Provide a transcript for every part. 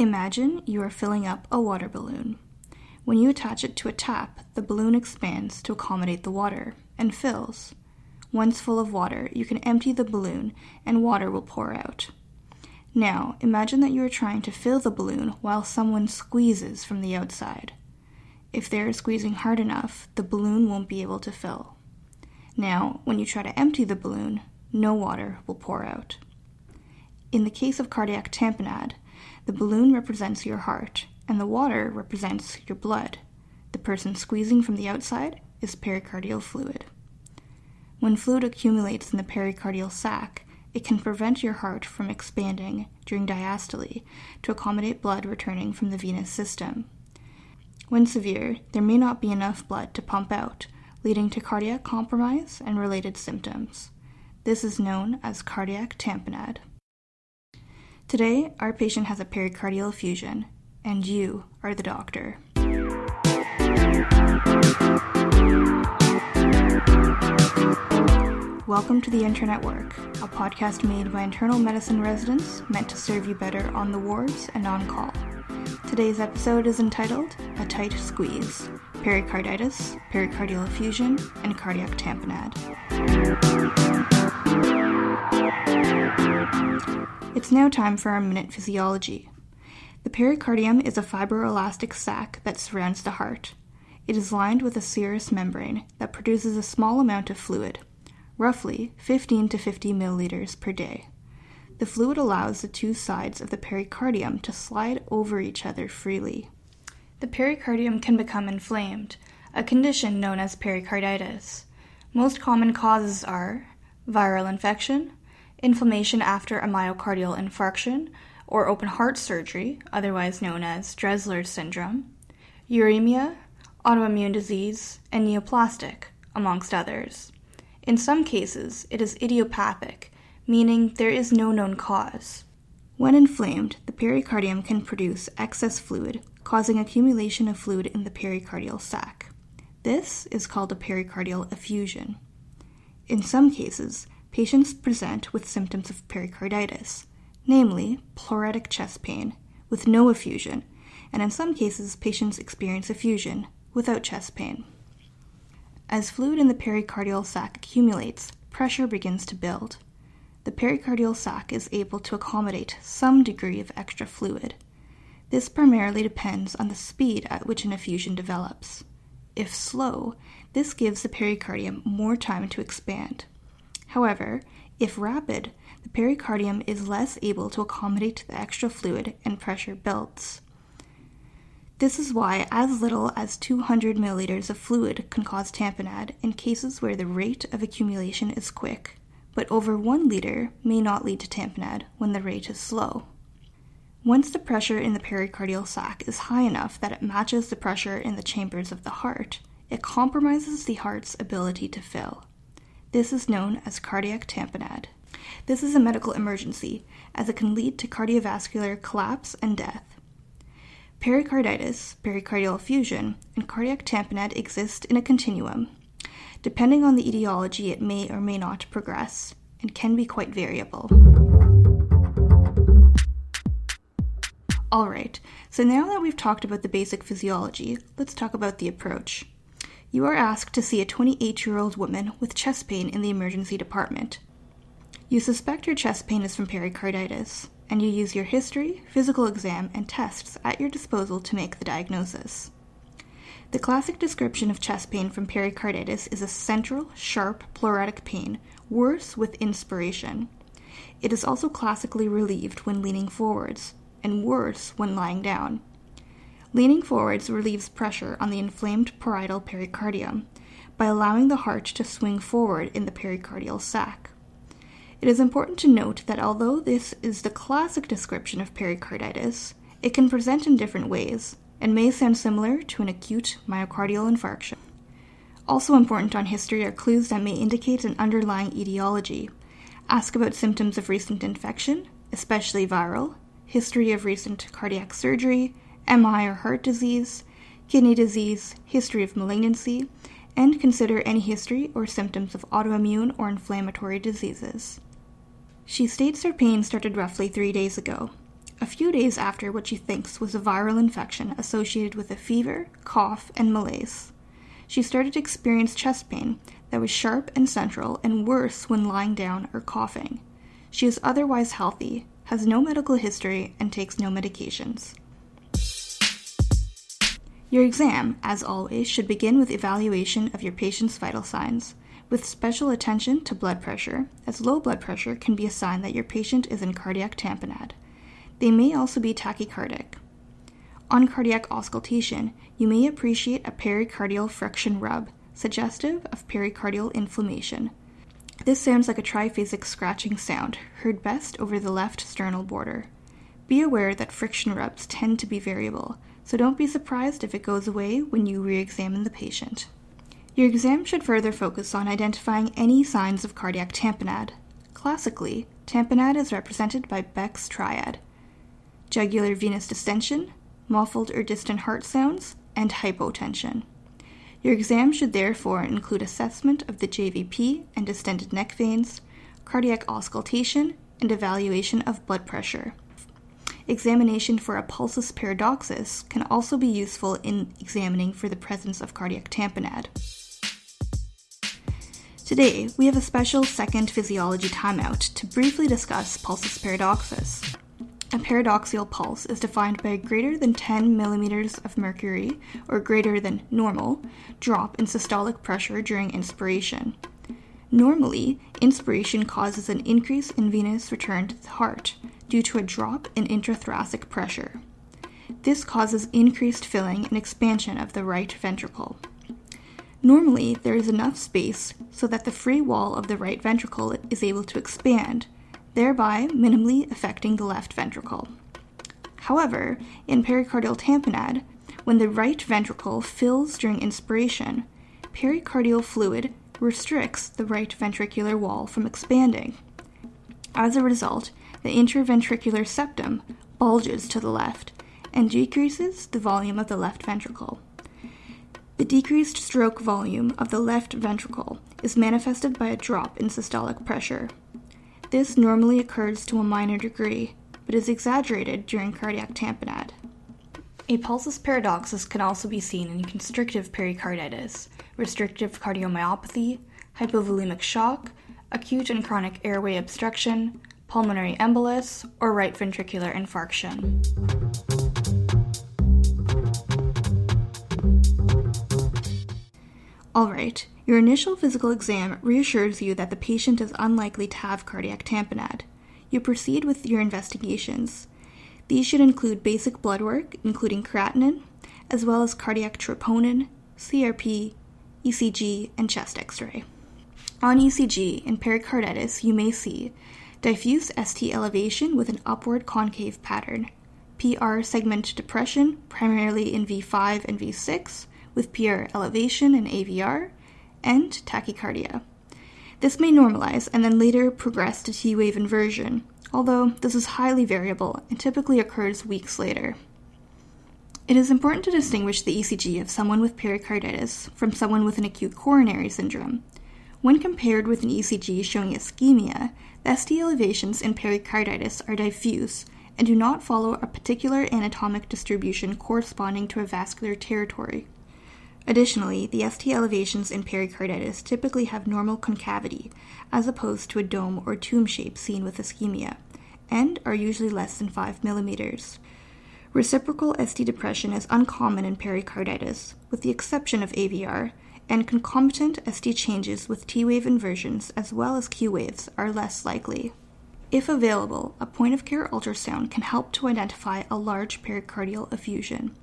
Imagine you are filling up a water balloon. When you attach it to a tap, the balloon expands to accommodate the water and fills. Once full of water, you can empty the balloon and water will pour out. Now, imagine that you are trying to fill the balloon while someone squeezes from the outside. If they are squeezing hard enough, the balloon won't be able to fill. Now, when you try to empty the balloon, no water will pour out. In the case of cardiac tamponade, the balloon represents your heart and the water represents your blood. The person squeezing from the outside is pericardial fluid. When fluid accumulates in the pericardial sac, it can prevent your heart from expanding during diastole to accommodate blood returning from the venous system. When severe, there may not be enough blood to pump out, leading to cardiac compromise and related symptoms. This is known as cardiac tamponade. Today, our patient has a pericardial effusion, and you are the doctor. Welcome to the Intern at Work, a podcast made by internal medicine residents meant to serve you better on the wards and on call. Today's episode is entitled A Tight Squeeze Pericarditis, Pericardial Effusion, and Cardiac Tamponade. It's now time for our minute physiology. The pericardium is a fibroelastic sac that surrounds the heart. It is lined with a serous membrane that produces a small amount of fluid, roughly 15 to 50 milliliters per day. The fluid allows the two sides of the pericardium to slide over each other freely. The pericardium can become inflamed, a condition known as pericarditis. Most common causes are viral infection, inflammation after a myocardial infarction or open heart surgery, otherwise known as Dressler syndrome, uremia, autoimmune disease, and neoplastic, amongst others. In some cases, it is idiopathic, meaning there is no known cause. When inflamed, the pericardium can produce excess fluid, causing accumulation of fluid in the pericardial sac. This is called a pericardial effusion. In some cases, patients present with symptoms of pericarditis, namely pleuritic chest pain, with no effusion, and in some cases, patients experience effusion without chest pain. As fluid in the pericardial sac accumulates, pressure begins to build the pericardial sac is able to accommodate some degree of extra fluid. This primarily depends on the speed at which an effusion develops. If slow, this gives the pericardium more time to expand. However, if rapid, the pericardium is less able to accommodate the extra fluid and pressure builds. This is why as little as 200 milliliters of fluid can cause tamponade in cases where the rate of accumulation is quick but over 1 liter may not lead to tamponade when the rate is slow. Once the pressure in the pericardial sac is high enough that it matches the pressure in the chambers of the heart, it compromises the heart's ability to fill. This is known as cardiac tamponade. This is a medical emergency, as it can lead to cardiovascular collapse and death. Pericarditis, pericardial effusion, and cardiac tamponade exist in a continuum, Depending on the etiology, it may or may not progress and can be quite variable. Alright, so now that we've talked about the basic physiology, let's talk about the approach. You are asked to see a 28 year old woman with chest pain in the emergency department. You suspect your chest pain is from pericarditis, and you use your history, physical exam, and tests at your disposal to make the diagnosis. The classic description of chest pain from pericarditis is a central, sharp, pleuritic pain, worse with inspiration. It is also classically relieved when leaning forwards, and worse when lying down. Leaning forwards relieves pressure on the inflamed parietal pericardium by allowing the heart to swing forward in the pericardial sac. It is important to note that although this is the classic description of pericarditis, it can present in different ways, and may sound similar to an acute myocardial infarction. Also important on history are clues that may indicate an underlying etiology. Ask about symptoms of recent infection, especially viral, history of recent cardiac surgery, MI or heart disease, kidney disease, history of malignancy, and consider any history or symptoms of autoimmune or inflammatory diseases. She states her pain started roughly three days ago. a few days after what she thinks was a viral infection associated with a fever, cough, and malaise. She started to experience chest pain that was sharp and central and worse when lying down or coughing. She is otherwise healthy, has no medical history, and takes no medications. Your exam, as always, should begin with evaluation of your patient's vital signs, with special attention to blood pressure, as low blood pressure can be a sign that your patient is in cardiac tamponade. They may also be tachycardic. On cardiac auscultation, you may appreciate a pericardial friction rub, suggestive of pericardial inflammation. This sounds like a triphasic scratching sound, heard best over the left sternal border. Be aware that friction rubs tend to be variable, so don't be surprised if it goes away when you re examine the patient. Your exam should further focus on identifying any signs of cardiac tamponade. Classically, tamponade is represented by Beck's triad jugular venous distension, muffled or distant heart sounds, and hypotension. Your exam should therefore include assessment of the JVP and distended neck veins, cardiac auscultation, and evaluation of blood pressure. Examination for a pulsus paradoxus can also be useful in examining for the presence of cardiac tamponade. Today, we have a special second physiology timeout to briefly discuss pulsus paradoxus. A paradoxial pulse is defined by a greater than 10 millimeters of mercury, or greater than normal, drop in systolic pressure during inspiration. Normally, inspiration causes an increase in venous return to the heart due to a drop in intrathoracic pressure. This causes increased filling and expansion of the right ventricle. Normally, there is enough space so that the free wall of the right ventricle is able to expand, thereby minimally affecting the left ventricle. However, in pericardial tamponade, when the right ventricle fills during inspiration, pericardial fluid restricts the right ventricular wall from expanding. As a result, the interventricular septum bulges to the left and decreases the volume of the left ventricle. The decreased stroke volume of the left ventricle is manifested by a drop in systolic pressure. This normally occurs to a minor degree, but is exaggerated during cardiac tamponade. A pulsus paradoxus can also be seen in constrictive pericarditis, restrictive cardiomyopathy, hypovolemic shock, acute and chronic airway obstruction, pulmonary embolus, or right ventricular infarction. Alright, your initial physical exam reassures you that the patient is unlikely to have cardiac tamponade. You proceed with your investigations. These should include basic blood work, including creatinine, as well as cardiac troponin, CRP, ECG, and chest x ray. On ECG, in pericarditis, you may see diffuse ST elevation with an upward concave pattern, PR segment depression, primarily in V5 and V6, with PR elevation in AVR, and tachycardia. This may normalize and then later progress to T wave inversion, although this is highly variable and typically occurs weeks later. It is important to distinguish the ECG of someone with pericarditis from someone with an acute coronary syndrome. When compared with an ECG showing ischemia, the ST elevations in pericarditis are diffuse and do not follow a particular anatomic distribution corresponding to a vascular territory. Additionally, the ST elevations in pericarditis typically have normal concavity, as opposed to a dome or tomb shape seen with ischemia, and are usually less than 5 millimeters. Reciprocal ST depression is uncommon in pericarditis, with the exception of AVR, and concomitant ST changes with T wave inversions as well as Q waves are less likely. If available, a point of care ultrasound can help to identify a large pericardial effusion.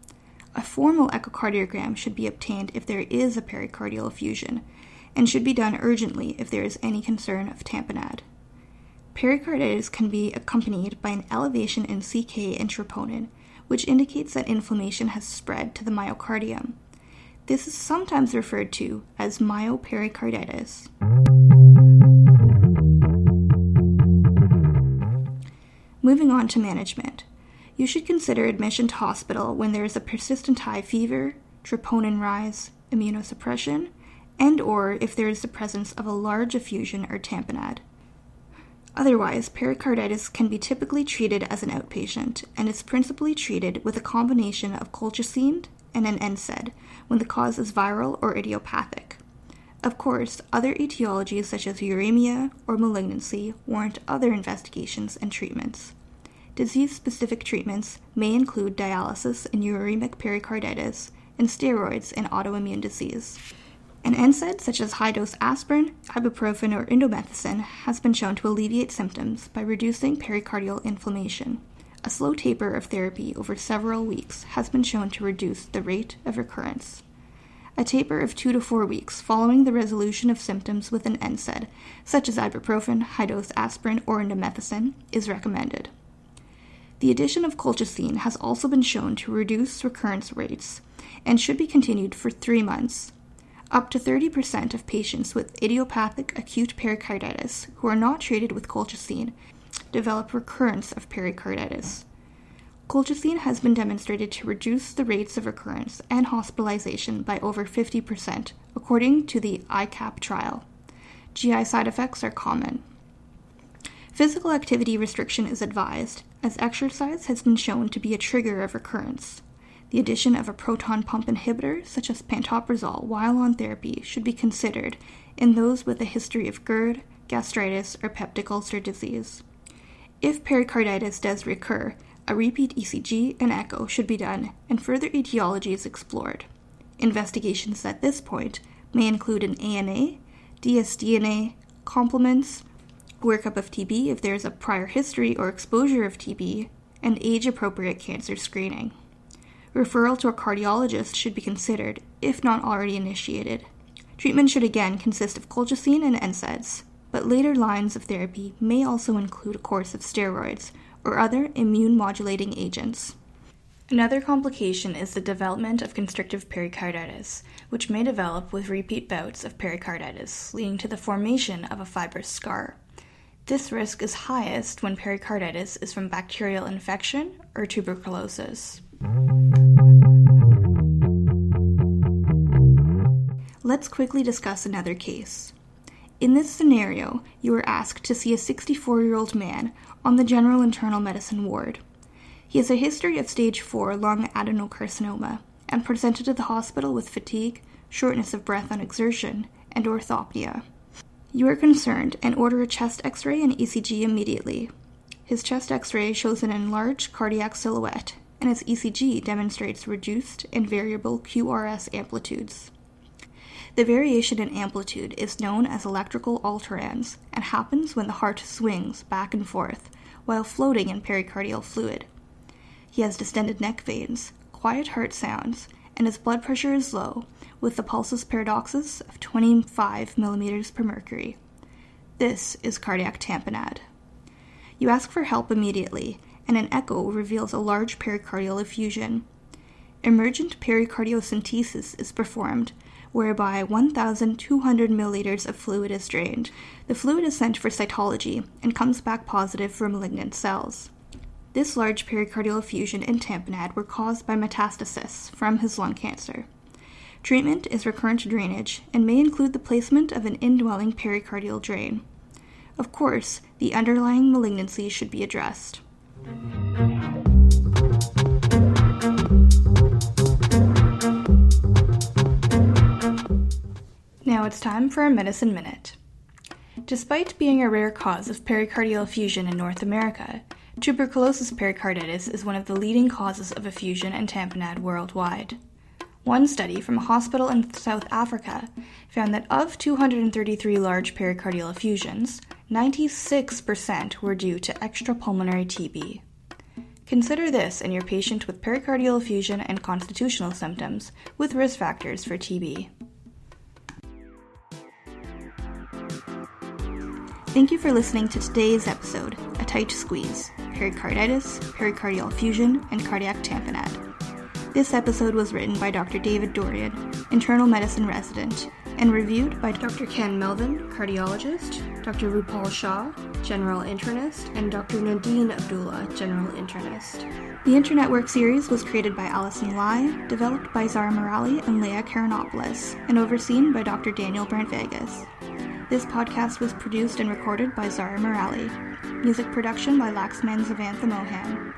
A formal echocardiogram should be obtained if there is a pericardial effusion, and should be done urgently if there is any concern of tamponade. Pericarditis can be accompanied by an elevation in CK and troponin, which indicates that inflammation has spread to the myocardium. This is sometimes referred to as myopericarditis. Moving on to management. You should consider admission to hospital when there is a persistent high fever, troponin rise, immunosuppression, and or if there is the presence of a large effusion or tamponade. Otherwise, pericarditis can be typically treated as an outpatient and is principally treated with a combination of colchicine and an NSAID when the cause is viral or idiopathic. Of course, other etiologies such as uremia or malignancy warrant other investigations and treatments. Disease specific treatments may include dialysis in uremic pericarditis and steroids in autoimmune disease. An NSAID, such as high dose aspirin, ibuprofen, or indomethacin, has been shown to alleviate symptoms by reducing pericardial inflammation. A slow taper of therapy over several weeks has been shown to reduce the rate of recurrence. A taper of two to four weeks following the resolution of symptoms with an NSAID, such as ibuprofen, high dose aspirin, or indomethacin, is recommended. The addition of colchicine has also been shown to reduce recurrence rates and should be continued for three months. Up to 30% of patients with idiopathic acute pericarditis who are not treated with colchicine develop recurrence of pericarditis. Colchicine has been demonstrated to reduce the rates of recurrence and hospitalization by over 50%, according to the ICAP trial. GI side effects are common. Physical activity restriction is advised, as exercise has been shown to be a trigger of recurrence. The addition of a proton pump inhibitor, such as pantoprazole, while on therapy should be considered in those with a history of GERD, gastritis, or peptic ulcer disease. If pericarditis does recur, a repeat ECG and echo should be done and further etiology is explored. Investigations at this point may include an ANA, dsDNA, complements, workup of TB if there is a prior history or exposure of TB, and age appropriate cancer screening. Referral to a cardiologist should be considered, if not already initiated. Treatment should again consist of colchicine and NSAIDs, but later lines of therapy may also include a course of steroids or other immune modulating agents. Another complication is the development of constrictive pericarditis, which may develop with repeat bouts of pericarditis, leading to the formation of a fibrous scar. This risk is highest when pericarditis is from bacterial infection or tuberculosis. Let's quickly discuss another case. In this scenario, you are asked to see a 64 year old man on the general internal medicine ward. He has a history of stage 4 lung adenocarcinoma and presented to the hospital with fatigue, shortness of breath on exertion, and orthopnea. You are concerned and order a chest x ray and ECG immediately. His chest x ray shows an enlarged cardiac silhouette, and his ECG demonstrates reduced and variable QRS amplitudes. The variation in amplitude is known as electrical alterans and happens when the heart swings back and forth while floating in pericardial fluid. He has distended neck veins, quiet heart sounds, and his blood pressure is low, with the pulsus paradoxus of 25 millimeters per mercury. This is cardiac tamponade. You ask for help immediately, and an echo reveals a large pericardial effusion. Emergent pericardiocentesis is performed, whereby 1,200 milliliters of fluid is drained. The fluid is sent for cytology and comes back positive for malignant cells. This large pericardial effusion and tamponade were caused by metastasis from his lung cancer. Treatment is recurrent drainage and may include the placement of an indwelling pericardial drain. Of course, the underlying malignancy should be addressed. Now it's time for a Medicine Minute. Despite being a rare cause of pericardial effusion in North America, Tuberculosis pericarditis is one of the leading causes of effusion and tamponade worldwide. One study from a hospital in South Africa found that of 233 large pericardial effusions, 96% were due to extrapulmonary TB. Consider this in your patient with pericardial effusion and constitutional symptoms with risk factors for TB. Thank you for listening to today's episode, A Tight Squeeze pericarditis, pericardial effusion, and cardiac tamponade. This episode was written by Dr. David Dorian, internal medicine resident, and reviewed by Dr. Ken Melvin, cardiologist, Dr. Rupal Shah, general internist, and Dr. Nadine Abdullah, general internist. The Intern at Work series was created by Allison Lai, developed by Zara Morali and Leah Karanopoulos, and overseen by Dr. Daniel Brent Vegas. This podcast was produced and recorded by Zara Morali. Music production by Laxman Zavantha Mohan.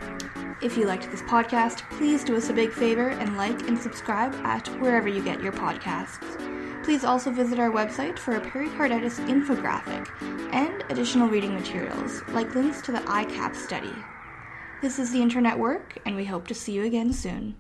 If you liked this podcast, please do us a big favor and like and subscribe at wherever you get your podcasts. Please also visit our website for a pericarditis infographic and additional reading materials, like links to the ICAP study. This is the Intern at Work, and we hope to see you again soon.